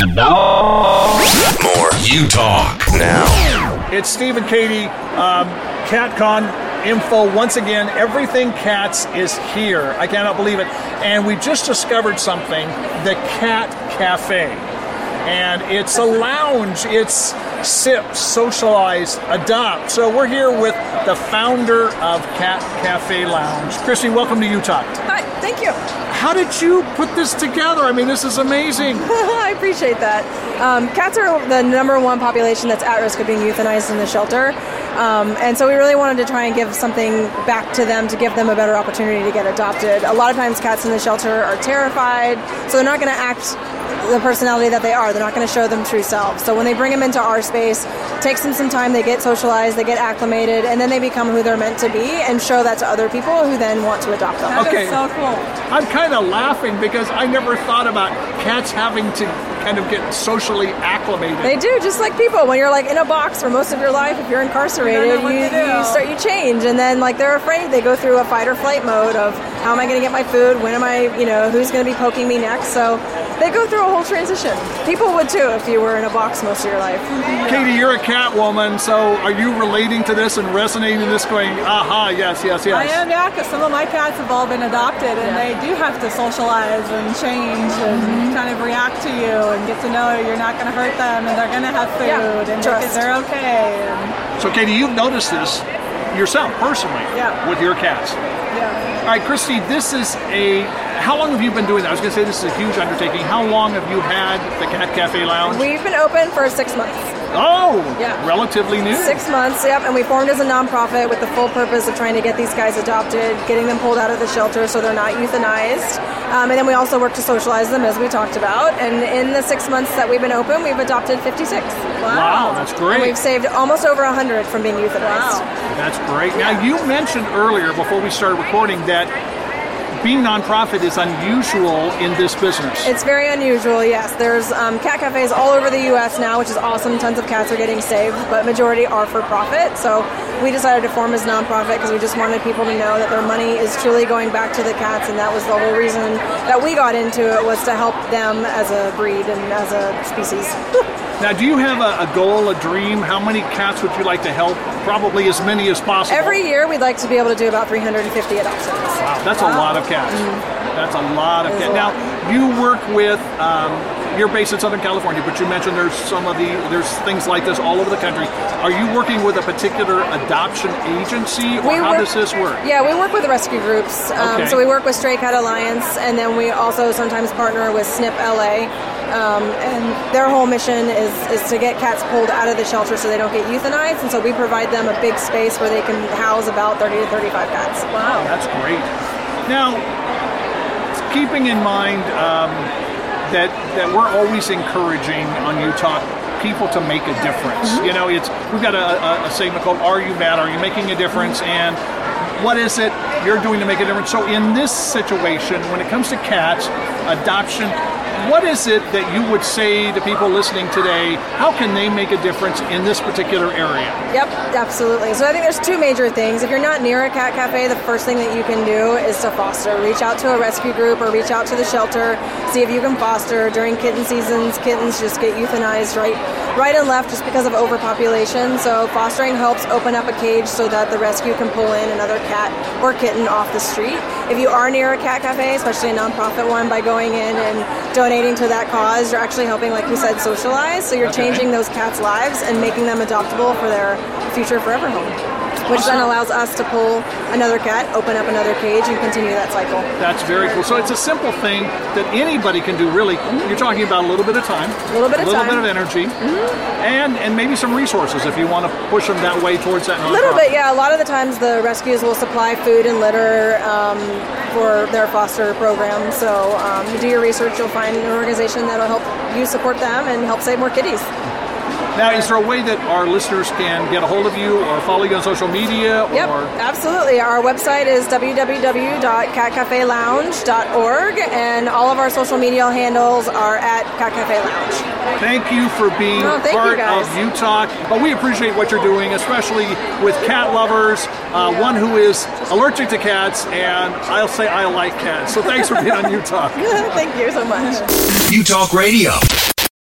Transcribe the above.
And now, more You Talk. Now, It's Steve and Kati, um, CatCon info. Once again, everything cats is here. I cannot believe it. And we just discovered something the Cat Cafe. And it's a lounge. It's sip, socialize, adopt. So we're here with the founder of Cat Cafe Lounge. Kristi, welcome to You Talk. Hi, thank you. How did you put this together? I mean, this is amazing. I appreciate that. Um, cats are the number one population that's at risk of being euthanized in the shelter. Um, and so we really wanted to try and give something back to them to give them a better opportunity to get adopted. A lot of times, cats in the shelter are terrified, so they're not going to act the personality that they are. They're not going to show them true selves. So when they bring them into our space, it takes them some time. They get socialized, they get acclimated, and then they become who they're meant to be and show that to other people who then want to adopt them. Okay. so cool. I'm kind of laughing because I never thought about cats having to kind of get socially acclimated. They do, just like people. When you're like in a box for most of your life, if you're incarcerated, You you, don't know what to do. you start you change, and then like they're afraid. They go through a fight or flight mode of how am I going to get my food? When am I, you know, who's going to be poking me next? So they go through a whole transition. People would too if you were in a box most of your life. Kati, you're a cat woman, so are you relating to this and resonating this, going, aha, yes, yes, yes? I am, yeah, because some of my cats have all been adopted, and they do have to socialize and change and Mm-hmm. kind of react to you and get to know you're not going to hurt them, and they're going to have food, Yeah, and trust. they're okay. And, So, Kati, you've noticed this yourself personally Yeah. with your cats. yeah. All right, Kristi, this is a. How long have you been doing that? I was going to say this is a huge undertaking. How long have you had the Cat Cafe Lounge? We've been open for six months. oh, Yeah. relatively new. Six months, yep, and we formed as a nonprofit with the full purpose of trying to get these guys adopted, getting them pulled out of the shelter so they're not euthanized. Um, and then we also work to socialize them, as we talked about. And in the six months that we've been open, we've adopted 56. Wow, that's And great. we've saved almost over 100 from being euthanized. Wow. That's great. Now, you mentioned earlier before we started recording that being nonprofit is unusual in this business. It's very unusual, yes. There's um, cat cafes all over the U.S. now, which is awesome. Tons of cats are getting saved, but majority are for profit. So we decided to form as nonprofit because we just wanted people to know that their money is truly going back to the cats, and that was the whole reason that we got into it was to help them as a breed and as a species. Now, do you have a, a goal, a dream? How many cats would you like to help? Probably as many as possible. Every year, we'd like to be able to do about 350 adoptions. Wow, that's a lot of cats. That's a lot of cats. Now, you work with. Um, you're based in Southern California, but you mentioned there's some of the there's things like this all over the country. Are you working with a particular adoption agency, or We how work- does this work? Yeah, we work with rescue groups. Um, Okay. So we work with Stray Cat Alliance, and then we also sometimes partner with SNP LA. Um, and their whole mission is, is to get cats pulled out of the shelter so they don't get euthanized. And so we provide them a big space where they can house about 30 to 35 cats. Wow. That's great. Now, keeping in mind um, that that we're always encouraging on You Talk people to make a difference. You know, it's we've got a, a, a segment called "Are You Mad? Are You Making a Difference?" and what is it you're doing to make a difference? So, in this situation, when it comes to cats adoption. What is it that you would say to people listening today? How can they make a difference in this particular area? Yep, absolutely. So I think there's two major things. If you're not near a cat cafe, the first thing that you can do is to foster. Reach out to a rescue group or reach out to the shelter. See if you can foster. During kitten seasons, kittens just get euthanized right, right and left just because of overpopulation. So fostering helps open up a cage so that the rescue can pull in another cat or kitten off the street. If you are near a cat cafe, especially a nonprofit one, by going in and donating to that cause, you're actually helping, like you said, socialize. So you're Okay. changing those cats' lives and making them adoptable for their future forever home. Which then allows us to pull another cat, open up another cage, and continue that cycle. That's very cool. So it's a simple thing that anybody can do. Really, you're talking about a little bit of time, A little bit of time. a little time. Mm-hmm. bit of energy, and and maybe some resources if you want to push them that way towards that. A little bit, yeah. A lot of the times the rescues will supply food and litter um, for their foster program. So um, you do your research, you'll find an organization that'll help you support them and help save more kitties. Now, is there a way that our listeners can get a hold of you or follow you on social media? Yep, absolutely. Our website is www.catcafelounge.org, and all of our social media handles are at Cat Cafe Lounge. thank you for being No, thank you, part of You Talk. But we appreciate what you're doing, especially with cat lovers. Uh, one who is allergic to cats, and I'll say I like cats. So thanks for being on You Talk. Thank you so much. You Talk Radio.